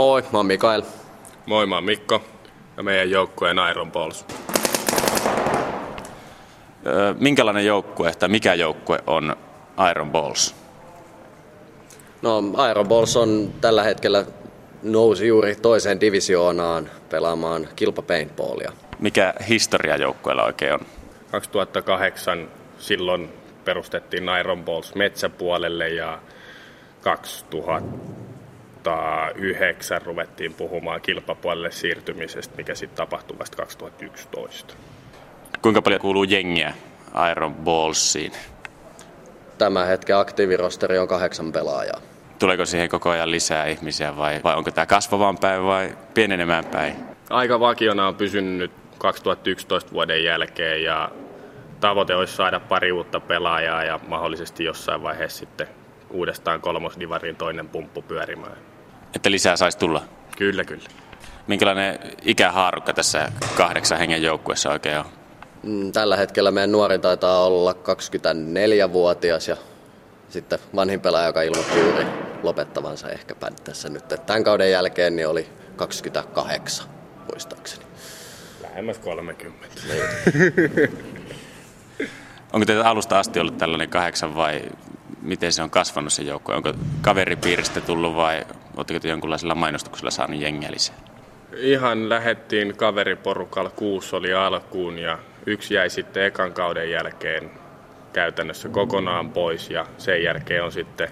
Moi, mä oon Mikael. Moi, mä oon Mikko ja meidän joukkueen Iron Balls. Minkälainen joukkue tai mikä joukkue on Iron Balls? No Iron Balls on tällä hetkellä nousi juuri toiseen divisioonaan pelaamaan kilpapaintballia. Mikä historia joukkueella oikein on? 2008 silloin perustettiin Iron Balls metsäpuolelle ja 2009 ruvettiin puhumaan kilpapuolelle siirtymisestä, mikä sitten tapahtui vasta 2011. Kuinka paljon kuuluu jengiä Iron Ballsiin? Tämä hetken aktiivirosteri on kahdeksan pelaajaa. Tuleeko siihen koko ajan lisää ihmisiä vai, vai onko tämä kasvavaan päin vai pienenemään päin? Aika vakiona on pysynyt 2011 vuoden jälkeen ja tavoite olisi saada pari uutta pelaajaa ja mahdollisesti jossain vaiheessa sitten uudestaan kolmosdivariin toinen pumppu pyörimään. Että lisää saisi tulla? Kyllä, kyllä. Minkälainen ikähaarukka tässä kahdeksan hengen joukkueessa oikein on? Mm, tällä hetkellä meidän nuorin taitaa olla 24-vuotias ja sitten vanhin pelaaja, joka ilmoitti juuri lopettavansa ehkäpä tässä nyt. Tämän kauden jälkeen niin oli 28 muistaakseni. Lähemmäs 30. Niin. Onko teitä alusta asti ollut tällainen kahdeksan vai miten se on kasvanut se joukko? Onko kaveripiiristä tullut vai oletteko te jonkunlaisella mainostuksella saanut jengiä lisää? Ihan lähettiin kaveriporukalla, kuusi oli alkuun ja yksi jäi sitten ekan kauden jälkeen käytännössä kokonaan pois ja sen jälkeen on sitten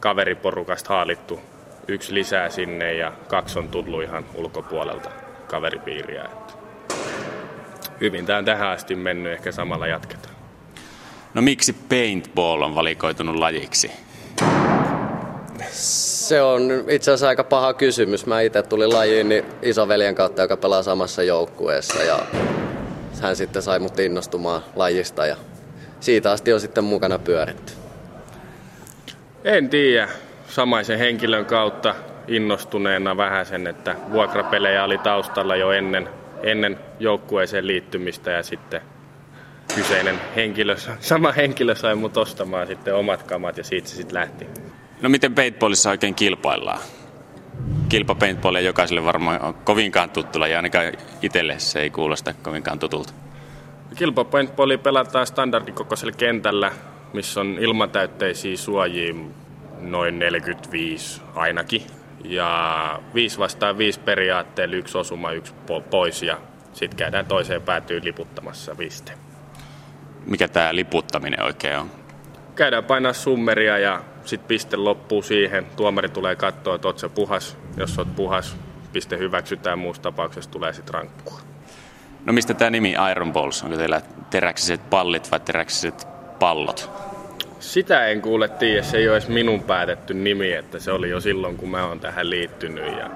kaveriporukasta haalittu yksi lisää sinne ja kaksi on tullut ihan ulkopuolelta kaveripiiriä. Hyvin tämä on tähän asti mennyt, ehkä samalla jatketaan. No miksi paintball on valikoitunut lajiksi? Se on itse asiassa aika paha kysymys. Mä itse tulin lajiin niin isoveljen kautta, joka pelaa samassa joukkueessa ja hän sitten sai mut innostumaan lajista ja siitä asti on sitten mukana pyöritty. En tiedä. Samaisen henkilön kautta innostuneena vähän sen, että vuokrapelejä oli taustalla jo ennen, ennen joukkueeseen liittymistä ja sitten kyseinen henkilö, sama henkilö sai mut ostamaan sitten omat kamat ja siitä se sitten lähti. No miten paintballissa oikein kilpaillaan? Kilpa paintball ei jokaiselle varmaan on kovinkaan tuttu ja ainakaan itselle se ei kuulosta kovinkaan tutulta. Kilpa paintballia pelataan standardikokoisella kentällä, missä on ilmatäytteisiä suojia noin 45 ainakin. Ja viisi vastaan viisi periaatteella, yksi osuma, yksi pois ja sitten käydään toiseen päätyyn liputtamassa viste mikä tämä liputtaminen oikein on? Käydään painaa summeria ja sitten piste loppuu siihen. Tuomari tulee katsoa, että oot se puhas. Jos oot puhas, piste hyväksytään. Muussa tapauksessa tulee sitten rankkua. No mistä tämä nimi Iron Balls? Onko teillä teräksiset pallit vai teräksiset pallot? Sitä en kuule tiedä. Se ei ole edes minun päätetty nimi, että se oli jo silloin, kun mä oon tähän liittynyt. Ja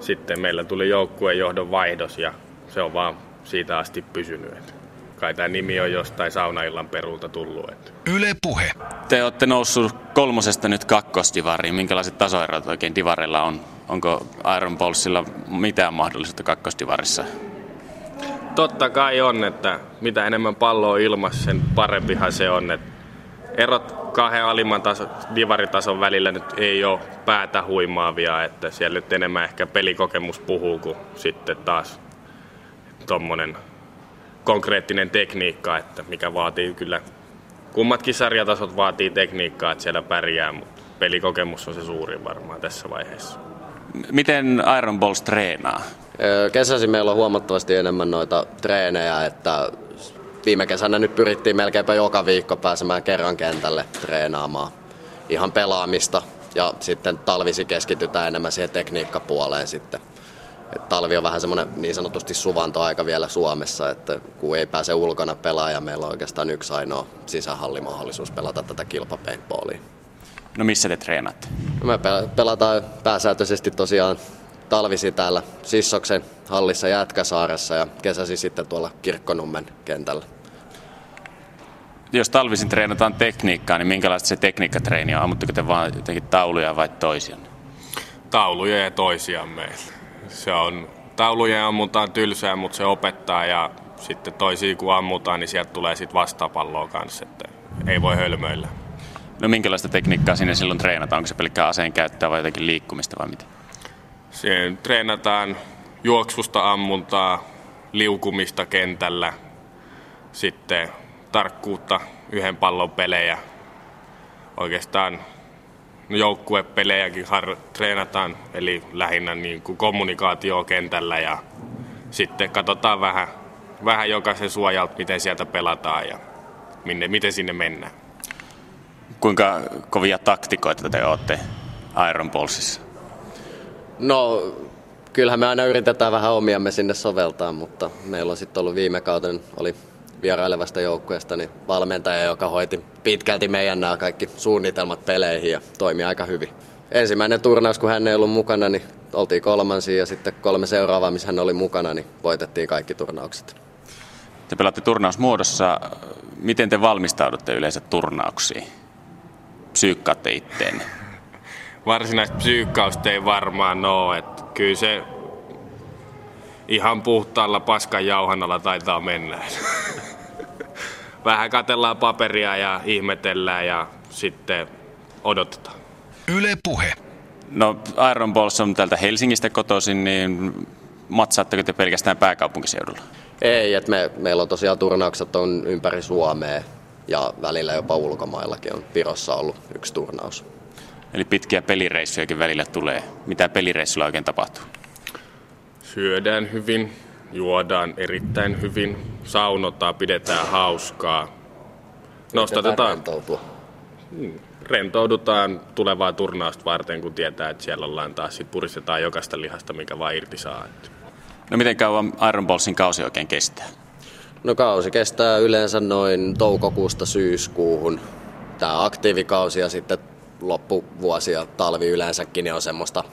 sitten meillä tuli joukkueen johdon vaihdos ja se on vaan siitä asti pysynyt kai tämä nimi on jostain saunaillan perulta tullut. Että. Yle Puhe. Te olette noussut kolmosesta nyt kakkosdivariin. Minkälaiset tasoerot oikein divarilla on? Onko Iron Ballsilla mitään mahdollisuutta kakkosdivarissa? Totta kai on, että mitä enemmän palloa ilmassa, sen parempihan se on. Että erot kahden alimman taso, divaritason välillä nyt ei ole päätä huimaavia, että siellä nyt enemmän ehkä pelikokemus puhuu kuin sitten taas tuommoinen konkreettinen tekniikka, että mikä vaatii kyllä, kummatkin sarjatasot vaatii tekniikkaa, että siellä pärjää, mutta pelikokemus on se suurin varmaan tässä vaiheessa. Miten Iron Balls treenaa? Kesäsi meillä on huomattavasti enemmän noita treenejä, että viime kesänä nyt pyrittiin melkeinpä joka viikko pääsemään kerran kentälle treenaamaan ihan pelaamista ja sitten talvisi keskitytään enemmän siihen tekniikkapuoleen sitten. Et talvi on vähän semmoinen niin sanotusti suvantoaika vielä Suomessa, että kun ei pääse ulkona pelaaja, meillä on oikeastaan yksi ainoa sisähallimahdollisuus pelata tätä kilpapaintballia. No missä te treenaatte? No me pelataan pääsääntöisesti tosiaan talvisi täällä Sissoksen hallissa Jätkäsaaressa ja kesäsi sitten tuolla Kirkkonummen kentällä. Jos talvisin treenataan tekniikkaa, niin minkälaista se tekniikkatreeni on? Ammutteko te vaan jotenkin tauluja vai toisia? Tauluja ja toisiaan meillä se on, tauluja ammutaan tylsää, mutta se opettaa ja sitten toisia kun ammutaan, niin sieltä tulee sitten vastapalloa kanssa, että ei voi hölmöillä. No minkälaista tekniikkaa sinne silloin treenataan? Onko se pelkkää aseen käyttöä vai jotenkin liikkumista vai mitä? Siihen treenataan juoksusta, ammuntaa, liukumista kentällä, sitten tarkkuutta, yhden pallon pelejä. Oikeastaan joukkuepelejäkin har- treenataan, eli lähinnä niin kuin kommunikaatio kentällä ja sitten katsotaan vähän, vähän jokaisen suojalta, miten sieltä pelataan ja minne, miten sinne mennään. Kuinka kovia taktikoita te olette Iron Ballsissa? No, kyllähän me aina yritetään vähän omiamme sinne soveltaa, mutta meillä on sitten ollut viime kauden, oli vierailevasta joukkueesta, niin valmentaja, joka hoiti pitkälti meidän nämä kaikki suunnitelmat peleihin ja toimi aika hyvin. Ensimmäinen turnaus, kun hän ei ollut mukana, niin oltiin kolmansia ja sitten kolme seuraavaa, missä hän oli mukana, niin voitettiin kaikki turnaukset. Te pelaatte turnausmuodossa. Miten te valmistaudutte yleensä turnauksiin? Psyykkaatte itteen? Varsinaista psyykkausta ei varmaan ole. Että kyllä se ihan puhtaalla paskan jauhannalla taitaa mennä. Vähän katellaan paperia ja ihmetellään ja sitten odotetaan. Yle Puhe. No Iron Balls on täältä Helsingistä kotoisin, niin matsaatteko te pelkästään pääkaupunkiseudulla? Ei, että me, meillä on tosiaan turnaukset on ympäri Suomea ja välillä jopa ulkomaillakin on Virossa ollut yksi turnaus. Eli pitkiä pelireissujakin välillä tulee. Mitä pelireissulla oikein tapahtuu? Syödään hyvin, juodaan erittäin hyvin, saunotaan, pidetään hauskaa. Nostatetaan, rentoudutaan tulevaa turnausta varten, kun tietää, että siellä ollaan taas, sit puristetaan jokaista lihasta, mikä vaan irti saa. No miten kauan Iron Ballsin kausi oikein kestää? No kausi kestää yleensä noin toukokuusta syyskuuhun. Tämä aktiivikausi ja sitten loppuvuosi ja talvi yleensäkin niin on semmoista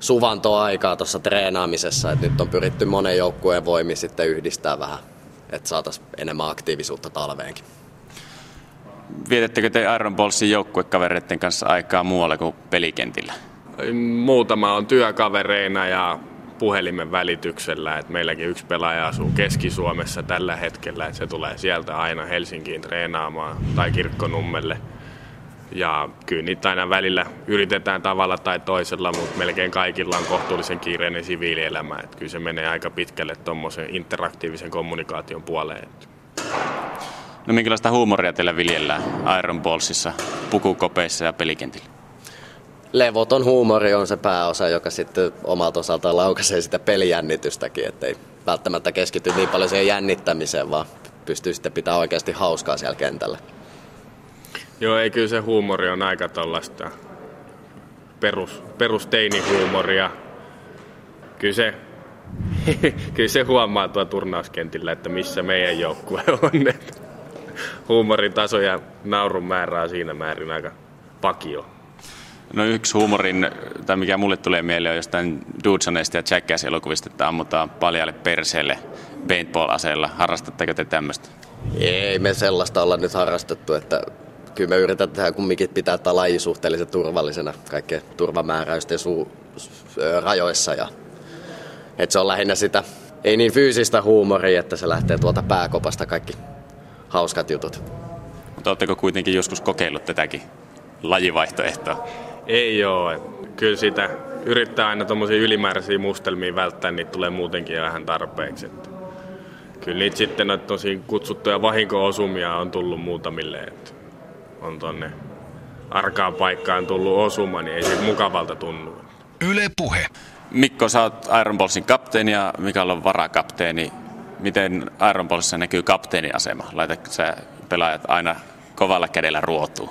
suvantoaikaa tuossa treenaamisessa. Et nyt on pyritty monen joukkueen voimin sitten yhdistää vähän, että saataisiin enemmän aktiivisuutta talveenkin. Vietettekö te Iron Ballsin joukkuekavereiden kanssa aikaa muualla kuin pelikentillä? Muutama on työkavereina ja puhelimen välityksellä. Et meilläkin yksi pelaaja asuu Keski-Suomessa tällä hetkellä, että se tulee sieltä aina Helsinkiin treenaamaan tai Kirkkonummelle. Ja kyllä niitä aina välillä yritetään tavalla tai toisella, mutta melkein kaikilla on kohtuullisen kiireinen siviilielämä. Et kyllä se menee aika pitkälle tuommoisen interaktiivisen kommunikaation puoleen. No minkälaista huumoria teillä viljellään Iron Ballsissa, pukukopeissa ja pelikentillä? Levoton huumori on se pääosa, joka sitten omalta osaltaan laukaisee sitä pelijännitystäkin, ettei välttämättä keskity niin paljon siihen jännittämiseen, vaan pystyy sitten pitää oikeasti hauskaa siellä kentällä. Joo, ei kyllä se huumori on aika tollasta perus, perusteinihuumoria. Kyllä se, kyllä se huomaa tuo turnauskentillä, että missä meidän joukkue on. Että huumorin taso ja naurun määrä on siinä määrin aika pakio. No yksi huumorin, tai mikä mulle tulee mieleen, on jostain Dudsoneista ja Jackass-elokuvista, että ammutaan paljalle perseelle paintball-aseella. Harrastatteko te tämmöistä? Ei me sellaista olla nyt harrastettu, että kyllä me yritetään kumminkin pitää tämä laji suhteellisen turvallisena kaikkien turvamääräysten su- rajoissa. Ja, että se on lähinnä sitä, ei niin fyysistä huumoria, että se lähtee tuolta pääkopasta kaikki hauskat jutut. Mutta oletteko kuitenkin joskus kokeillut tätäkin lajivaihtoehtoa? Ei oo. Kyllä sitä yrittää aina tuommoisia ylimääräisiä mustelmia välttää, niitä tulee muutenkin vähän tarpeeksi. Että kyllä niitä sitten noita tosi kutsuttuja vahinko-osumia on tullut muutamille. Että on tonne arkaan paikkaan tullut osuma, niin ei se mukavalta tunnu. Yle Puhe. Mikko, sä oot Iron Ballsin kapteeni ja Mikael on varakapteeni. Miten Iron Ballsissa näkyy kapteenin asema? Laitatko sä pelaajat aina kovalla kädellä ruotuun?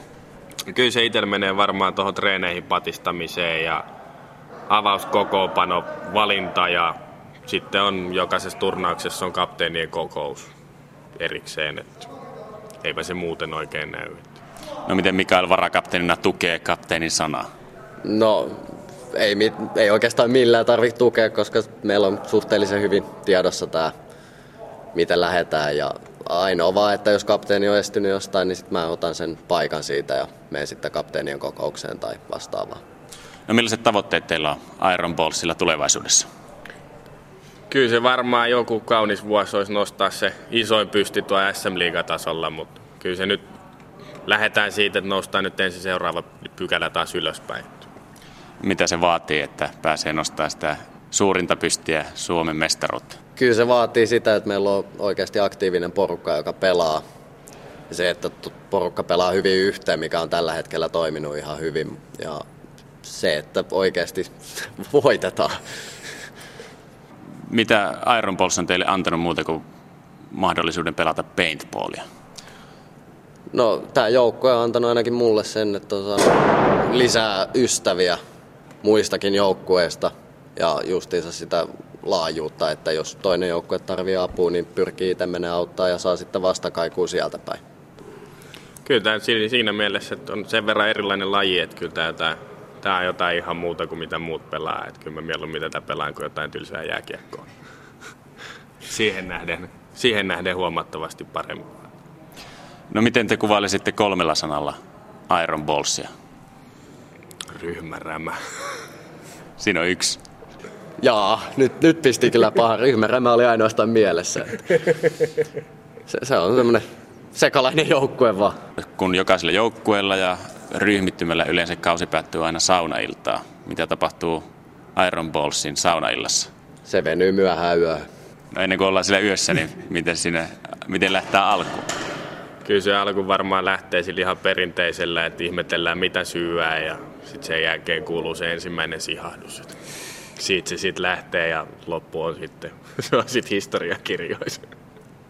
Kyllä se itsellä menee varmaan tuohon treeneihin patistamiseen ja avauskokoopano, valinta ja sitten on jokaisessa turnauksessa on kapteenien kokous erikseen. Että eipä se muuten oikein näy. No miten Mikael varakapteenina tukee kapteenin sanaa? No ei, mit- ei oikeastaan millään tarvitse tukea, koska meillä on suhteellisen hyvin tiedossa tämä, miten lähdetään. Ja ainoa vaan, että jos kapteeni on estynyt jostain, niin sitten mä otan sen paikan siitä ja menen sitten kapteenien kokoukseen tai vastaavaan. No millaiset tavoitteet teillä on Iron Ballsilla tulevaisuudessa? Kyllä se varmaan joku kaunis vuosi olisi nostaa se isoin pysti tuo SM-liigatasolla, mutta kyllä se nyt lähdetään siitä, että noustaan nyt ensin seuraava pykälä taas ylöspäin. mitä se vaatii, että pääsee nostamaan sitä suurinta pystiä Suomen mestaruutta? Kyllä se vaatii sitä, että meillä on oikeasti aktiivinen porukka, joka pelaa. Ja se, että porukka pelaa hyvin yhteen, mikä on tällä hetkellä toiminut ihan hyvin. Ja se, että oikeasti voitetaan. Mitä Iron Balls on teille antanut muuta kuin mahdollisuuden pelata paintballia? No, tämä joukko on antanut ainakin mulle sen, että on saanut lisää ystäviä muistakin joukkueista ja justiinsa sitä laajuutta, että jos toinen joukkue tarvii apua, niin pyrkii itse mennä auttaa ja saa sitten vastakaikua sieltä päin. Kyllä tämä siinä mielessä, että on sen verran erilainen laji, että kyllä tämä, tämä, tämä on jotain ihan muuta kuin mitä muut pelaa. Että kyllä mä mieluummin tätä pelaan kuin jotain tylsää jääkiekkoa. siihen, nähden, siihen nähden huomattavasti paremmin. No miten te kuvailisitte kolmella sanalla Iron Ballsia? Ryhmärämä. Siinä on yksi. Jaa, nyt, nyt pisti kyllä paha ryhmärämä oli ainoastaan mielessä. Se, se on semmoinen sekalainen joukkue vaan. Kun jokaisella joukkueella ja ryhmittymällä yleensä kausi päättyy aina saunailtaa. Mitä tapahtuu Iron Ballsin saunaillassa? Se venyy myöhään yöhön. No ennen kuin ollaan siellä yössä, niin miten, sinne, miten lähtee alkuun? Kyllä se alku varmaan lähtee sillä ihan perinteisellä, että ihmetellään mitä syyää ja sitten sen jälkeen kuuluu se ensimmäinen sihahdus. Siitä se sitten lähtee ja loppu on sitten, se on sitten historiakirjoissa.